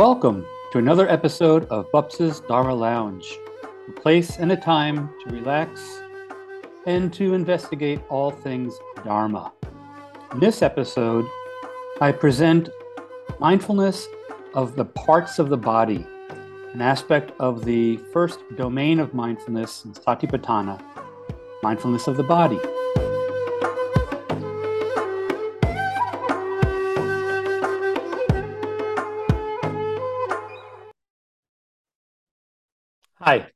Welcome to another episode of Pobsa's Dharma Lounge, a place and a time to relax and to investigate all things Dharma. In this episode, I present mindfulness of the parts of the body, an aspect of the first domain of mindfulness in Satipatthana, mindfulness of the body. Hi,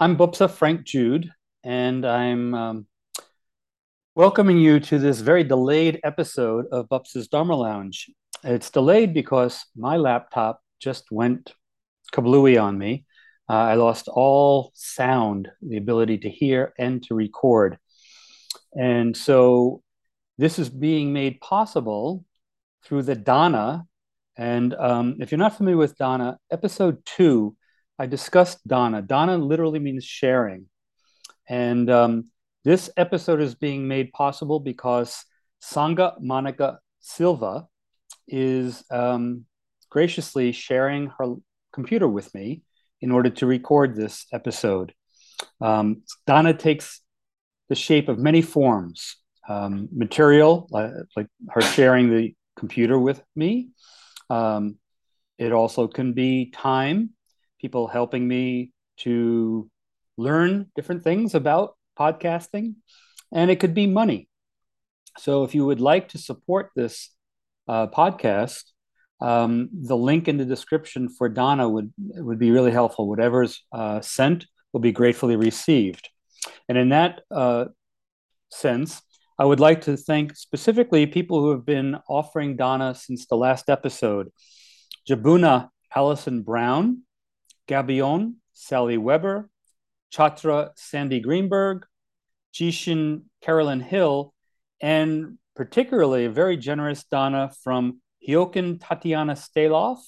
I'm Pobsa Frank Jude, and I'm um, welcoming you to this very delayed episode of Pobsa's Dharma Lounge. It's delayed because my laptop just went kablooey on me. Uh, I lost all sound, the ability to hear and to record. And so this is being made possible through the dana. And um, if you're not familiar with dana, episode two I discussed dana. Dana literally means sharing. And um, this episode is being made possible because Sangha Monica Silva is um, graciously sharing her computer with me in order to record this episode. Um, Dana takes the shape of many forms um, material, like her sharing the computer with me. Um, it also can be time, people helping me to learn different things about podcasting, and it could be money. So if you would like to support this uh, podcast, um, the link in the description for dana would would be really helpful. Whatever's uh, sent will be gratefully received. And in that uh, sense, I would like to thank specifically people who have been offering dana since the last episode. Jabuna Allison Brown, Gabion, Sally Weber, Chatra Sandy Greenberg, Jishin Carolyn Hill, and particularly a very generous dana from Hyokin Tatiana Staloff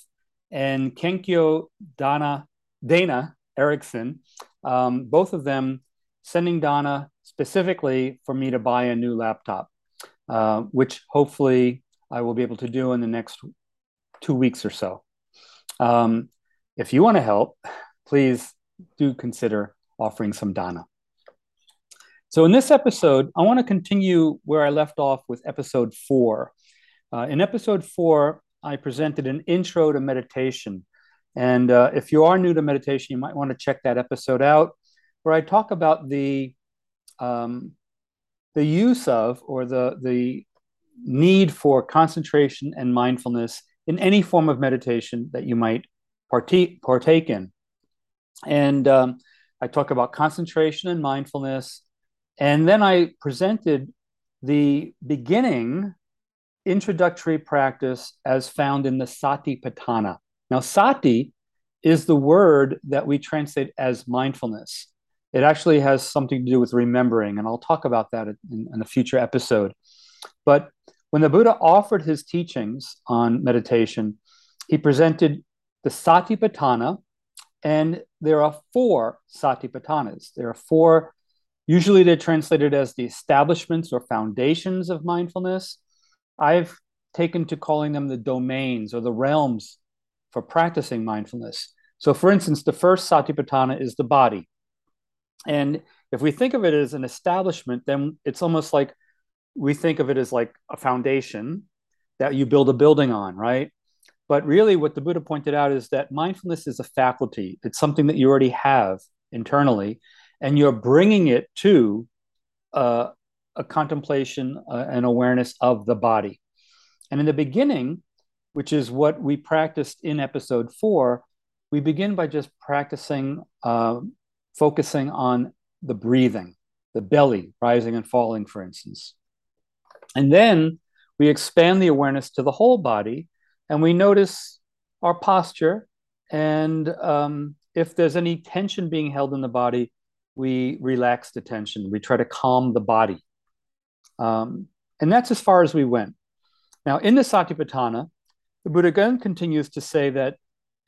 and Kenkyo Dana, Dana Erickson, um, both of them sending dana specifically for me to buy a new laptop, uh, which hopefully I will be able to do in the next two weeks or so. Um, if you want to help, please do consider offering some dana. So, in this episode, I want to continue where I left off with episode four. Uh, in episode four, I presented an intro to meditation. And uh, if you are new to meditation, you might want to check that episode out, where I talk about the um, the use of or the the need for concentration and mindfulness in any form of meditation that you might partake, partake in. And um, I talk about concentration and mindfulness. And then I presented the beginning introductory practice as found in the Satipatthana. Now, sati is the word that we translate as mindfulness. It actually has something to do with remembering, and I'll talk about that in, in a future episode. But when the Buddha offered his teachings on meditation, he presented the Satipatthana, and there are four Satipatthanas. There are four, usually they're translated as the establishments or foundations of mindfulness. I've taken to calling them the domains or the realms for practicing mindfulness. So, for instance, the first Satipatthana is the body. And if we think of it as an establishment, then it's almost like we think of it as like a foundation that you build a building on, right? But really, what the Buddha pointed out is that mindfulness is a faculty, it's something that you already have internally, and you're bringing it to uh, a contemplation uh, and awareness of the body. And in the beginning, which is what we practiced in episode four, we begin by just practicing, uh, focusing on the breathing, the belly rising and falling, for instance. And then we expand the awareness to the whole body and we notice our posture. And um, if there's any tension being held in the body, we relax the tension. We try to calm the body. Um, and that's as far as we went. Now, in the Satipatthana, the Buddha again continues to say that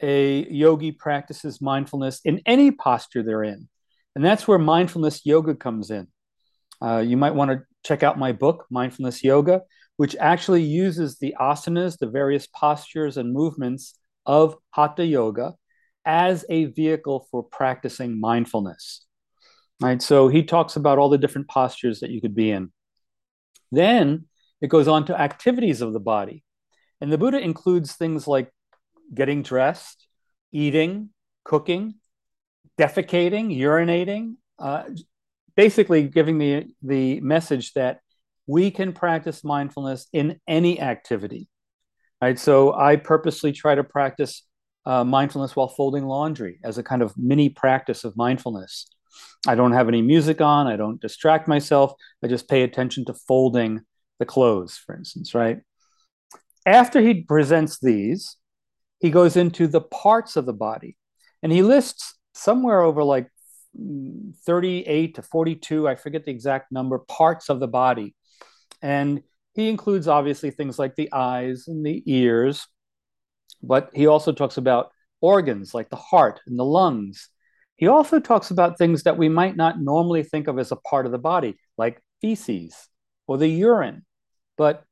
a yogi practices mindfulness in any posture they're in. And that's where mindfulness yoga comes in. Uh, you might want to check out my book, Mindfulness Yoga which actually uses the asanas, the various postures and movements of Hatha Yoga as a vehicle for practicing mindfulness. Right? So he talks about all the different postures that you could be in. Then it goes on to activities of the body. And the Buddha includes things like getting dressed, eating, cooking, defecating, urinating, uh, basically giving the, the message that we can practice mindfulness in any activity. Right. So I purposely try to practice uh, mindfulness while folding laundry as a kind of mini practice of mindfulness. I don't have any music on. I don't distract myself. I just pay attention to folding the clothes, for instance, right? After he presents these, he goes into the parts of the body and he lists somewhere over like 38 to 42, I forget the exact number, parts of the body. And he includes obviously things like the eyes and the ears, but he also talks about organs like the heart and the lungs. He also talks about things that we might not normally think of as a part of the body, like feces or the urine, but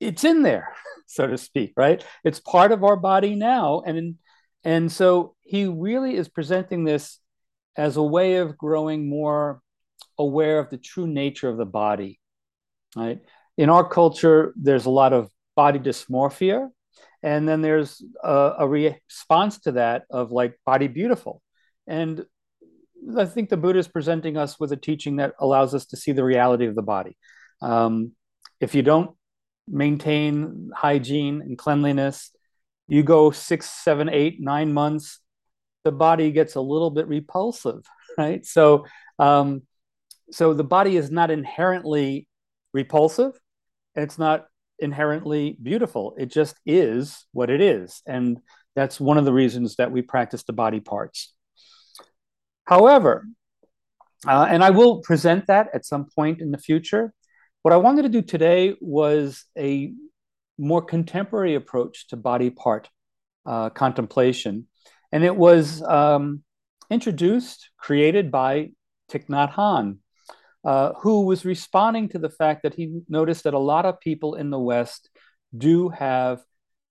it's in there, so to speak, right? It's part of our body now. And, and so he really is presenting this as a way of growing more aware of the true nature of the body, right? in our culture, there's a lot of body dysmorphia. And then there's a, a response to that of like body beautiful. And I think the Buddha is presenting us with a teaching that allows us to see the reality of the body. Um, if you don't maintain hygiene and cleanliness, you go six, seven, eight, nine months, the body gets a little bit repulsive, right? So, um, so the body is not inherently repulsive, and it's not inherently beautiful. It just is what it is. And that's one of the reasons that we practice the body parts. However, uh, and I will present that at some point in the future. What I wanted to do today was a more contemporary approach to body part uh, contemplation. And it was um, introduced, created by Thich Nhat Hanh, uh, who was responding to the fact that he noticed that a lot of people in the West do have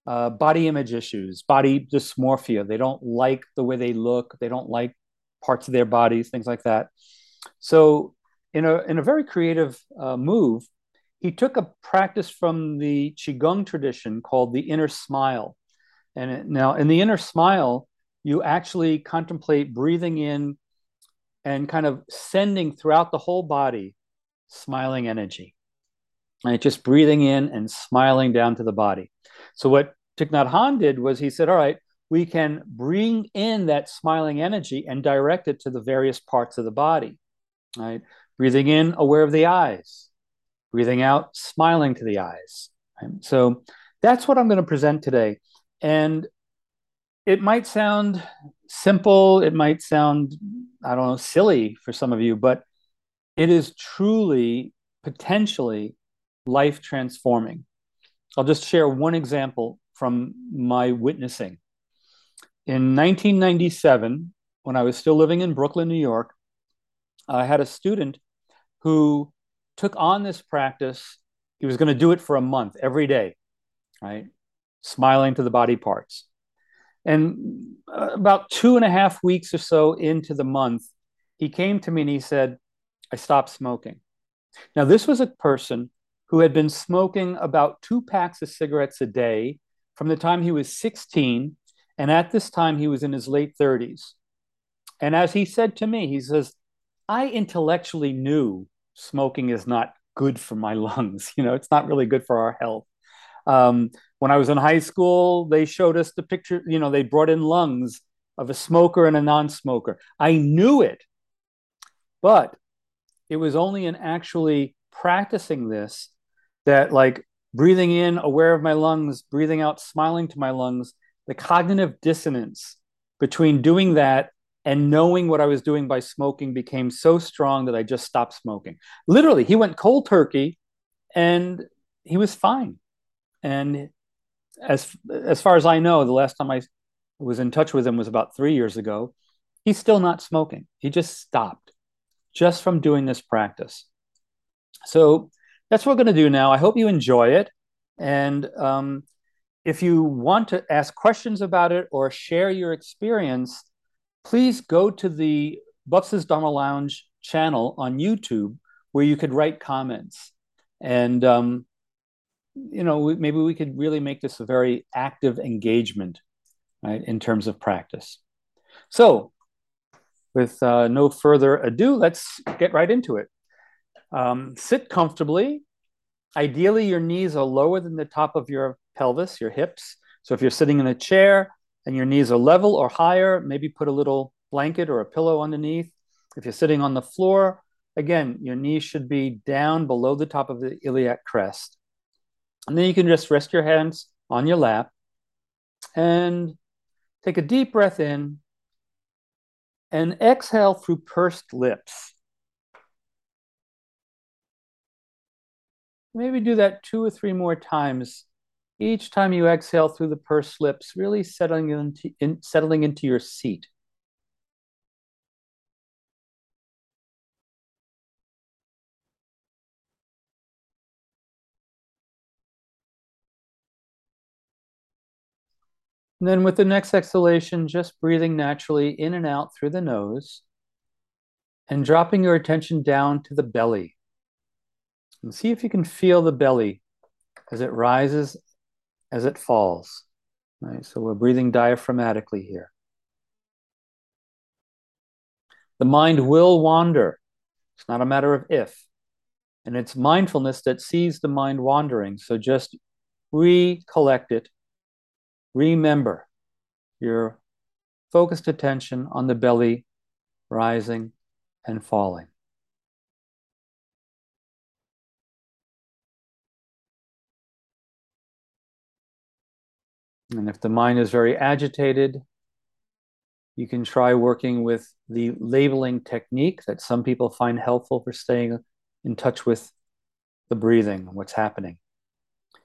uh, body image issues, body dysmorphia. They don't like the way they look, they don't like parts of their bodies, things like that. So, in a, in a very creative uh, move, he took a practice from the Qigong tradition called the inner smile. And it, now, in the inner smile, you actually contemplate breathing in and kind of sending throughout the whole body smiling energy. And just breathing in and smiling down to the body. So what Thich Nhat Hanh did was he said, all right, we can bring in that smiling energy and direct it to the various parts of the body. Right? Breathing in, aware of the eyes. Breathing out, smiling to the eyes. Right? So that's what I'm going to present today. And it might sound simple, it might sound, I don't know, silly for some of you, but it is truly potentially life transforming. I'll just share one example from my witnessing. In 1997, when I was still living in Brooklyn, New York, I had a student who took on this practice. He was going to do it for a month every day, right? Smiling to the body parts. And uh, about two and a half weeks or so into the month, he came to me and he said, I stopped smoking. Now, this was a person who had been smoking about two packs of cigarettes a day from the time he was 16. And at this time, he was in his late 30s. And as he said to me, he says, I intellectually knew smoking is not good for my lungs. You know, it's not really good for our health. Um, when I was in high school, they showed us the picture, you know, they brought in lungs of a smoker and a non smoker. I knew it, but it was only in actually practicing this that, like, breathing in, aware of my lungs, breathing out, smiling to my lungs, the cognitive dissonance between doing that and knowing what I was doing by smoking became so strong that I just stopped smoking. Literally, he went cold turkey and he was fine. And as as far as I know, the last time I was in touch with him was about three years ago. He's still not smoking. He just stopped, just from doing this practice. So that's what we're going to do now. I hope you enjoy it, and um, if you want to ask questions about it or share your experience, please go to the Pobsa's Dharma Lounge channel on YouTube where you could write comments. And, um, you know, maybe we could really make this a very active engagement, right, in terms of practice. So, with uh, no further ado, let's get right into it. Um, sit comfortably. Ideally, your knees are lower than the top of your pelvis, your hips. So if you're sitting in a chair and your knees are level or higher, maybe put a little blanket or a pillow underneath. If you're sitting on the floor, again, your knees should be down below the top of the iliac crest. And then you can just rest your hands on your lap and take a deep breath in and exhale through pursed lips. Maybe do that two or three more times. Each time you exhale through the pursed lips, really settling into, in, settling into your seat. And then with the next exhalation, just breathing naturally in and out through the nose and dropping your attention down to the belly. And see if you can feel the belly as it rises, as it falls. Right? So we're breathing diaphragmatically here. The mind will wander. It's not a matter of if. And it's mindfulness that sees the mind wandering. So just recollect it Remember your focused attention on the belly rising and falling. And if the mind is very agitated, you can try working with the labeling technique that some people find helpful for staying in touch with the breathing, what's happening.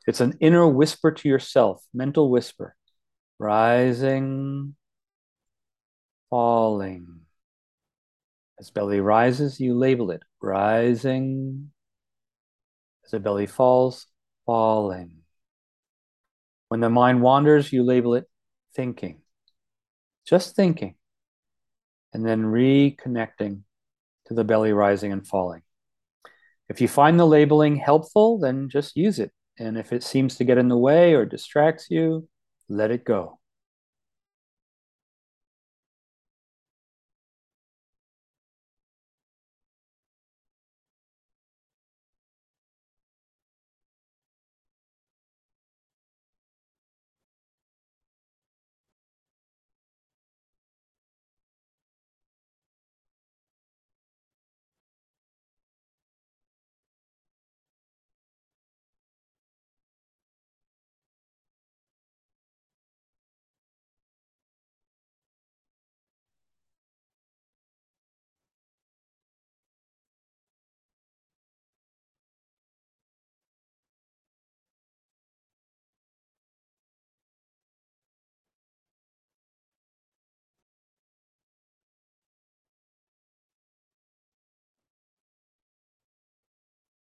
It's an inner whisper to yourself, mental whisper rising, falling. As belly rises, you label it rising. As the belly falls, falling. When the mind wanders, you label it thinking. Just thinking. And then reconnecting to the belly rising and falling. If you find the labeling helpful, then just use it. And if it seems to get in the way or distracts you, let it go.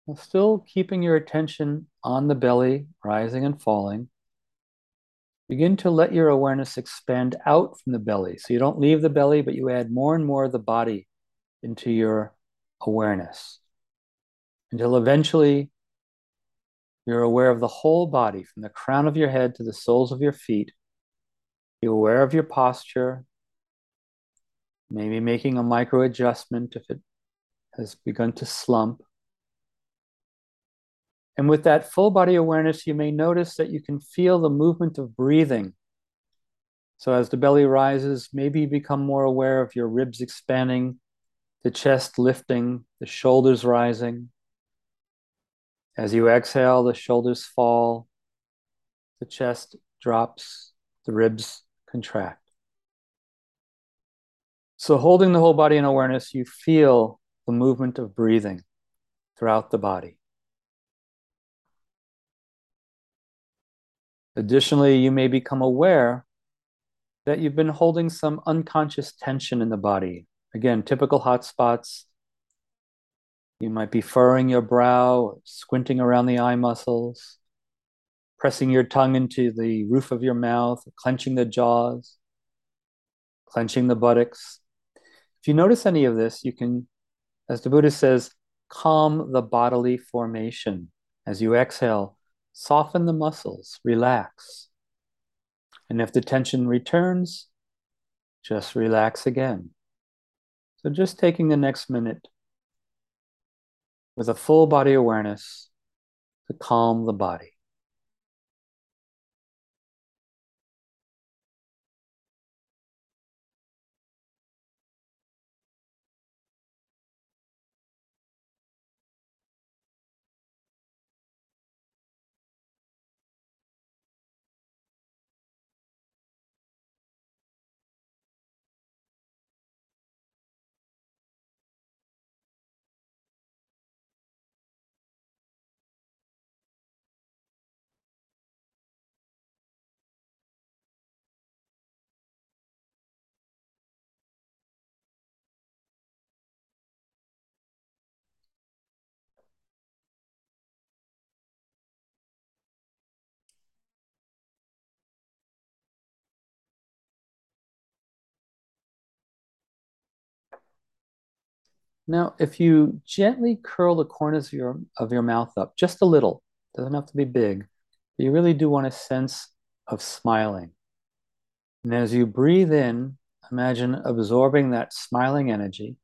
While still keeping your attention on the belly, rising and falling, begin to let your awareness expand out from the belly. So you don't leave the belly, but you add more and more of the body into your awareness until eventually you're aware of the whole body from the crown of your head to the soles of your feet. You're aware of your posture, maybe making a micro adjustment if it has begun to slump. And with that full body awareness, you may notice that you can feel the movement of breathing. So as the belly rises, maybe you become more aware of your ribs expanding, the chest lifting, the shoulders rising. As you exhale, the shoulders fall, the chest drops, the ribs contract. So, holding the whole body in awareness, you feel the movement of breathing throughout the body. Additionally, you may become aware that you've been holding some unconscious tension in the body. Again, typical hot spots. You might be furrowing your brow, squinting around the eye muscles, pressing your tongue into the roof of your mouth, clenching the jaws, clenching the buttocks. If you notice any of this, you can, as the Buddha says, calm the bodily formation. As you exhale, soften the muscles, relax. And if the tension returns, just relax again. So just taking the next minute with a full body awareness to calm the body. Now, if you gently curl the corners of your of your mouth up just a little, doesn't have to be big, but you really do want a sense of smiling. And as you breathe in, imagine absorbing that smiling energy,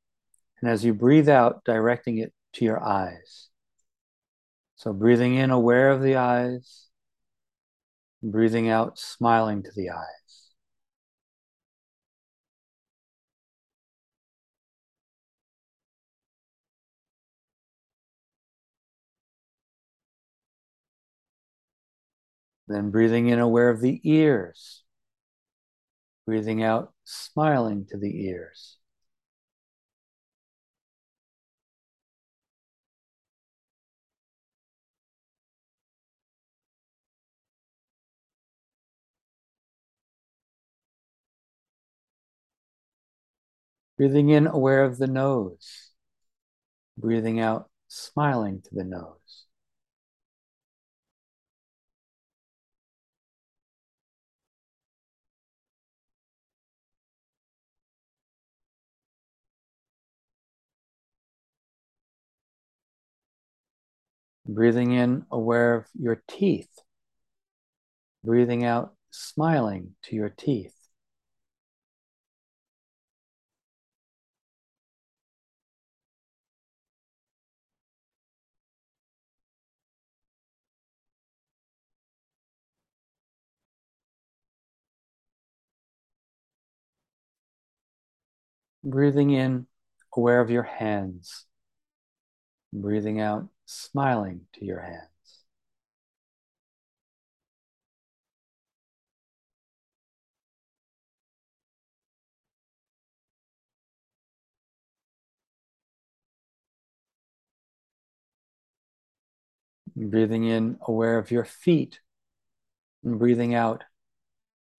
and as you breathe out, directing it to your eyes. So breathing in, aware of the eyes, breathing out, smiling to the eyes. Then breathing in, aware of the ears. Breathing out, smiling to the ears. Breathing in, aware of the nose. Breathing out, smiling to the nose. Breathing in, aware of your teeth. Breathing out, smiling to your teeth. Breathing in, aware of your hands. Breathing out, smiling to your hands. Breathing in, aware of your feet. And breathing out,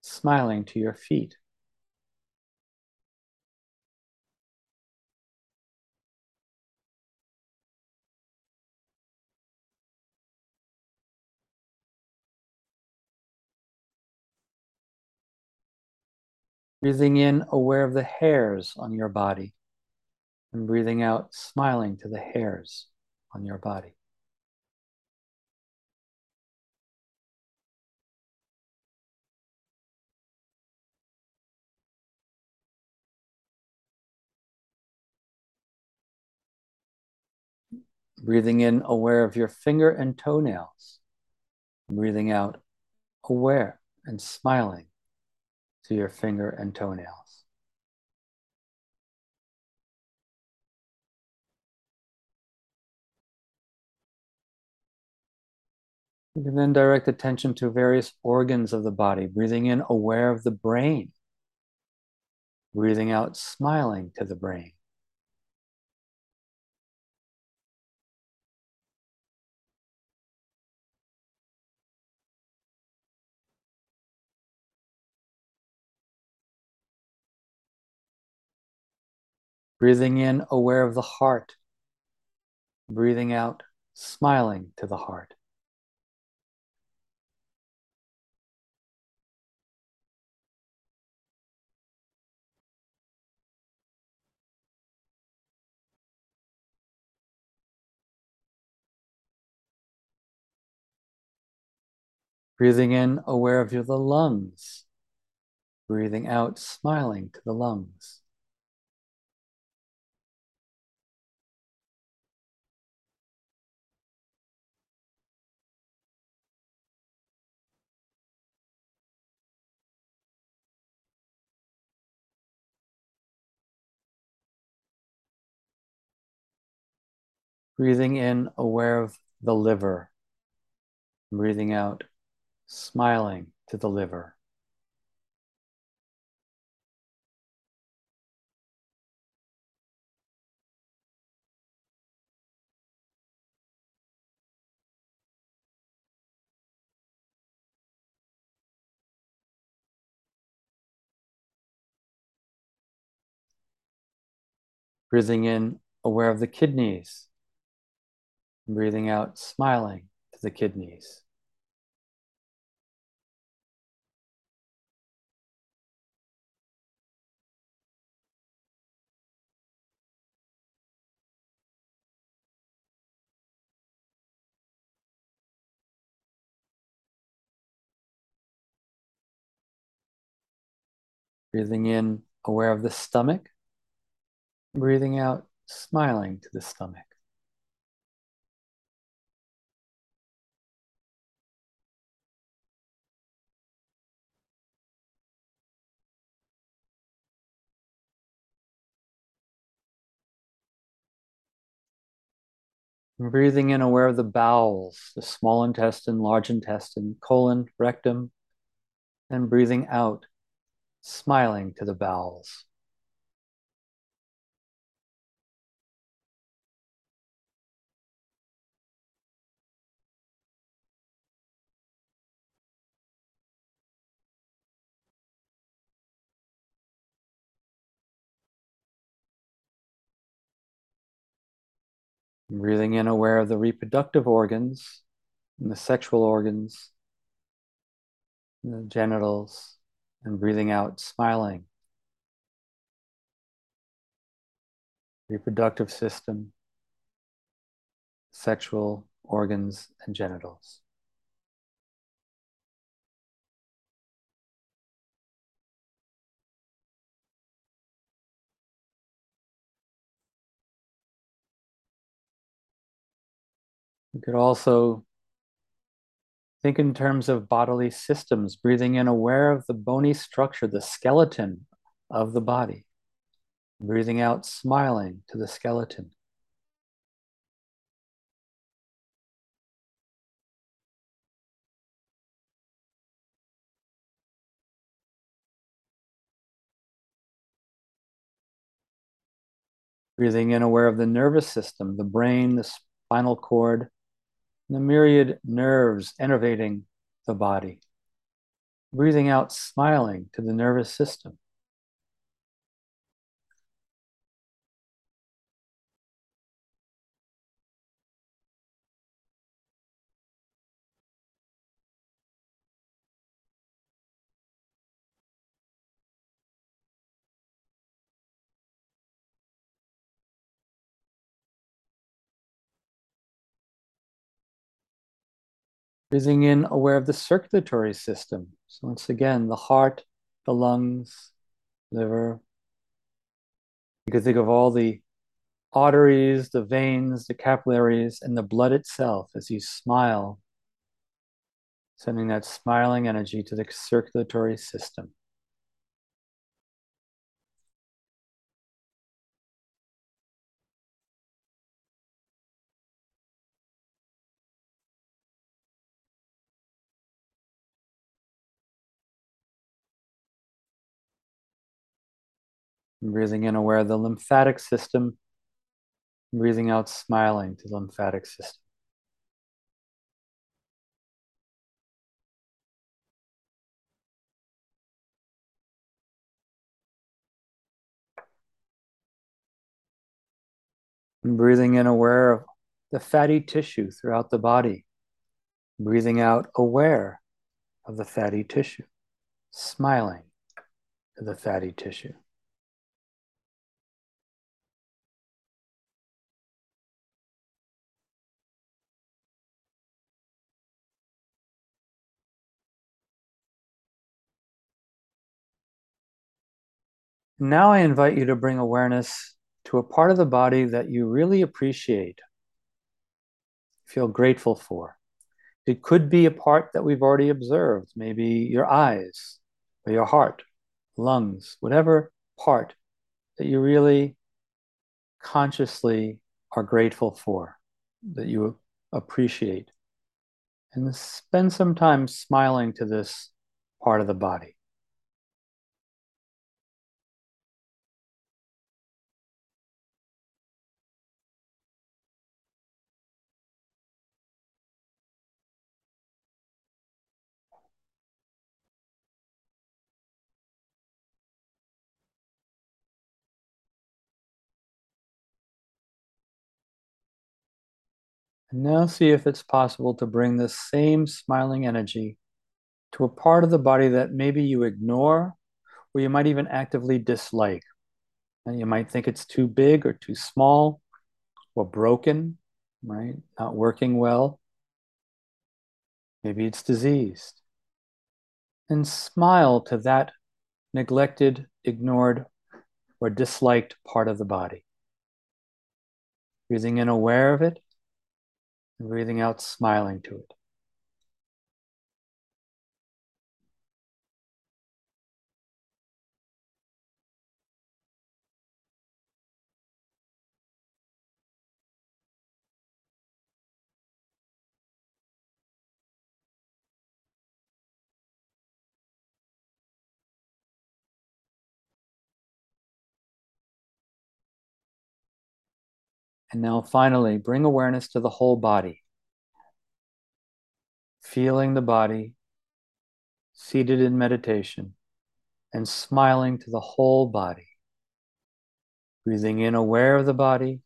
smiling to your feet. Breathing in, aware of the hairs on your body. And breathing out, smiling to the hairs on your body. Breathing in, aware of your finger and toenails. Breathing out, aware and smiling to your finger and toenails. You can then direct attention to various organs of the body, breathing in, aware of the brain. Breathing out, smiling to the brain. Breathing in, aware of the heart. Breathing out, smiling to the heart. Breathing in, aware of your, the lungs. Breathing out, smiling to the lungs. Breathing in, aware of the liver. Breathing out, smiling to the liver. Breathing in, aware of the kidneys. Breathing out, smiling to the kidneys. Breathing in, aware of the stomach. Breathing out, smiling to the stomach. Breathing in, aware of the bowels, the small intestine, large intestine, colon, rectum, and breathing out, smiling to the bowels. Breathing in, aware of the reproductive organs and the sexual organs, the genitals, and breathing out, smiling. Reproductive system, sexual organs, and genitals. We could also think in terms of bodily systems, breathing in, aware of the bony structure, the skeleton of the body. Breathing out, smiling to the skeleton. Breathing in, aware of the nervous system, the brain, the spinal cord, the myriad nerves innervating the body. Breathing out, smiling to the nervous system. Breathing in, aware of the circulatory system. So, once again, the heart, the lungs, liver. You can think of all the arteries, the veins, the capillaries, and the blood itself as you smile, sending that smiling energy to the circulatory system. Breathing in, aware of the lymphatic system. Breathing out, smiling to the lymphatic system. And breathing in, aware of the fatty tissue throughout the body. Breathing out, aware of the fatty tissue, smiling to the fatty tissue. Now I invite you to bring awareness to a part of the body that you really appreciate, feel grateful for. It could be a part that we've already observed, maybe your eyes or your heart, lungs, whatever part that you really consciously are grateful for, that you appreciate. And spend some time smiling to this part of the body. And now see if it's possible to bring this same smiling energy to a part of the body that maybe you ignore or you might even actively dislike. And you might think it's too big or too small or broken, right? Not working well. Maybe it's diseased. And smile to that neglected, ignored, or disliked part of the body. Breathing in aware of it and breathing out, smiling to it. And now finally, bring awareness to the whole body. Feeling the body seated in meditation and smiling to the whole body. Breathing in, aware of the body.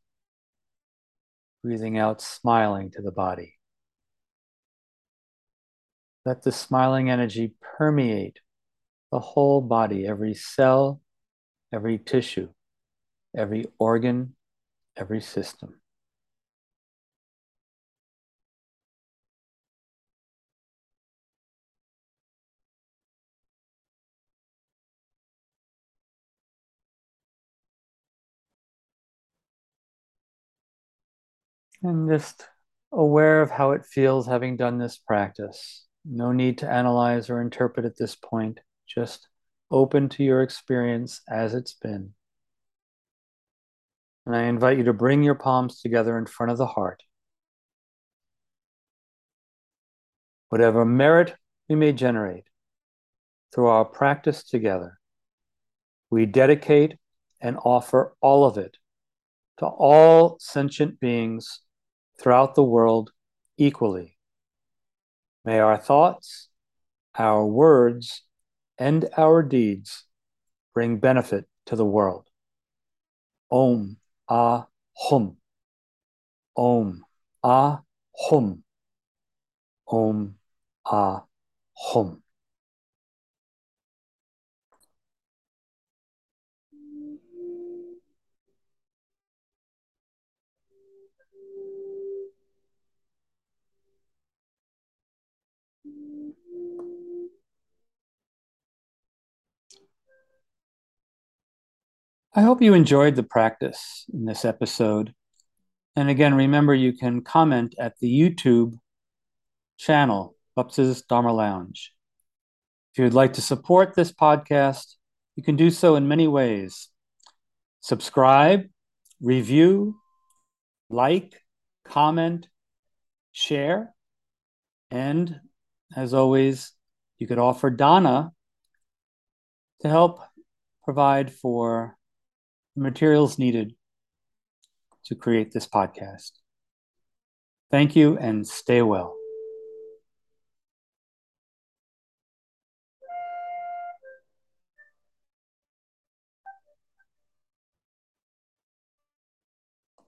Breathing out, smiling to the body. Let the smiling energy permeate the whole body, every cell, every tissue, every organ, every system. And just aware of how it feels having done this practice. No need to analyze or interpret at this point, just open to your experience as it's been. And I invite you to bring your palms together in front of the heart. Whatever merit we may generate through our practice together, we dedicate and offer all of it to all sentient beings throughout the world equally. May our thoughts, our words, and our deeds bring benefit to the world. Om Ah Hum. Om Ah Hum. Om Ah Hum. I hope you enjoyed the practice in this episode. And again, remember you can comment at the YouTube channel, Pobsa's Dharma Lounge. If you would like to support this podcast, you can do so in many ways. Subscribe, review, like, comment, share, and as always, you could offer dana to help provide for materials needed to create this podcast. Thank you and stay well.